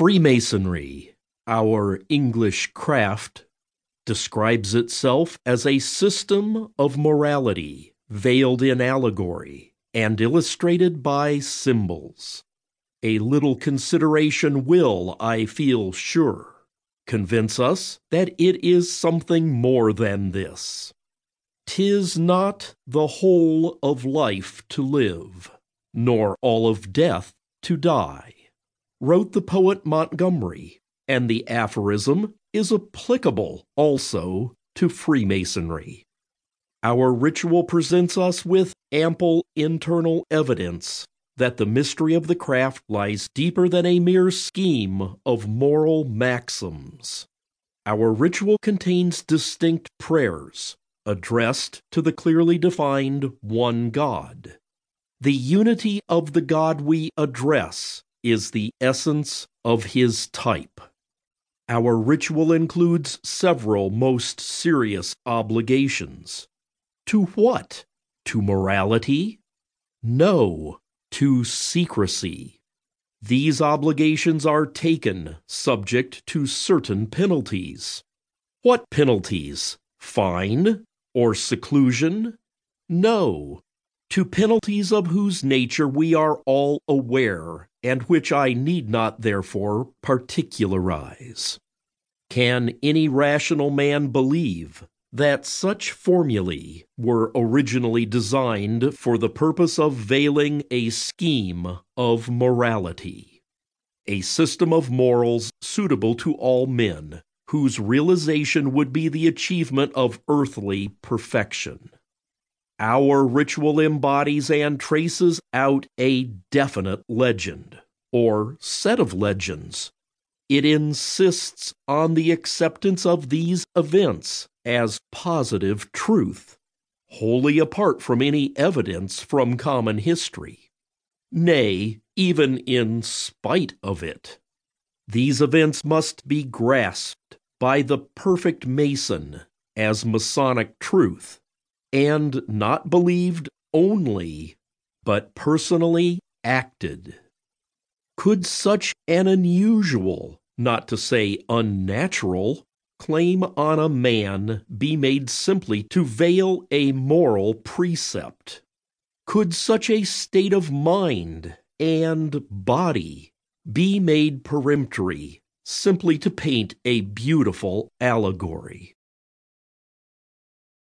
Freemasonry, our English craft, describes itself as a system of morality veiled in allegory and illustrated by symbols. A little consideration will, I feel sure, convince us that it is something more than this. Tis not the whole of life to live, nor all of death to die, wrote the poet Montgomery, and the aphorism is applicable also to Freemasonry. Our ritual presents us with ample internal evidence that the mystery of the craft lies deeper than a mere scheme of moral maxims. Our ritual contains distinct prayers addressed to the clearly defined one God. The unity of the God we address is the essence of his type. Our ritual includes several most serious obligations. To what? To morality? No, to secrecy. These obligations are taken subject to certain penalties. What penalties? Fine or seclusion? No, to penalties of whose nature we are all aware, and which I need not therefore particularize. Can any rational man believe that such formulae were originally designed for the purpose of veiling a scheme of morality, a system of morals suitable to all men, whose realization would be the achievement of earthly perfection. Our ritual embodies and traces out a definite legend, or set of legends. It insists on the acceptance of these events as positive truth, wholly apart from any evidence from common history. Nay, even in spite of it. These events must be grasped by the perfect Mason as Masonic truth, and not believed only, but personally acted. Could such an unusual, not to say unnatural, claim on a man be made simply to veil a moral precept? Could such a state of mind and body be made peremptory simply to paint a beautiful allegory?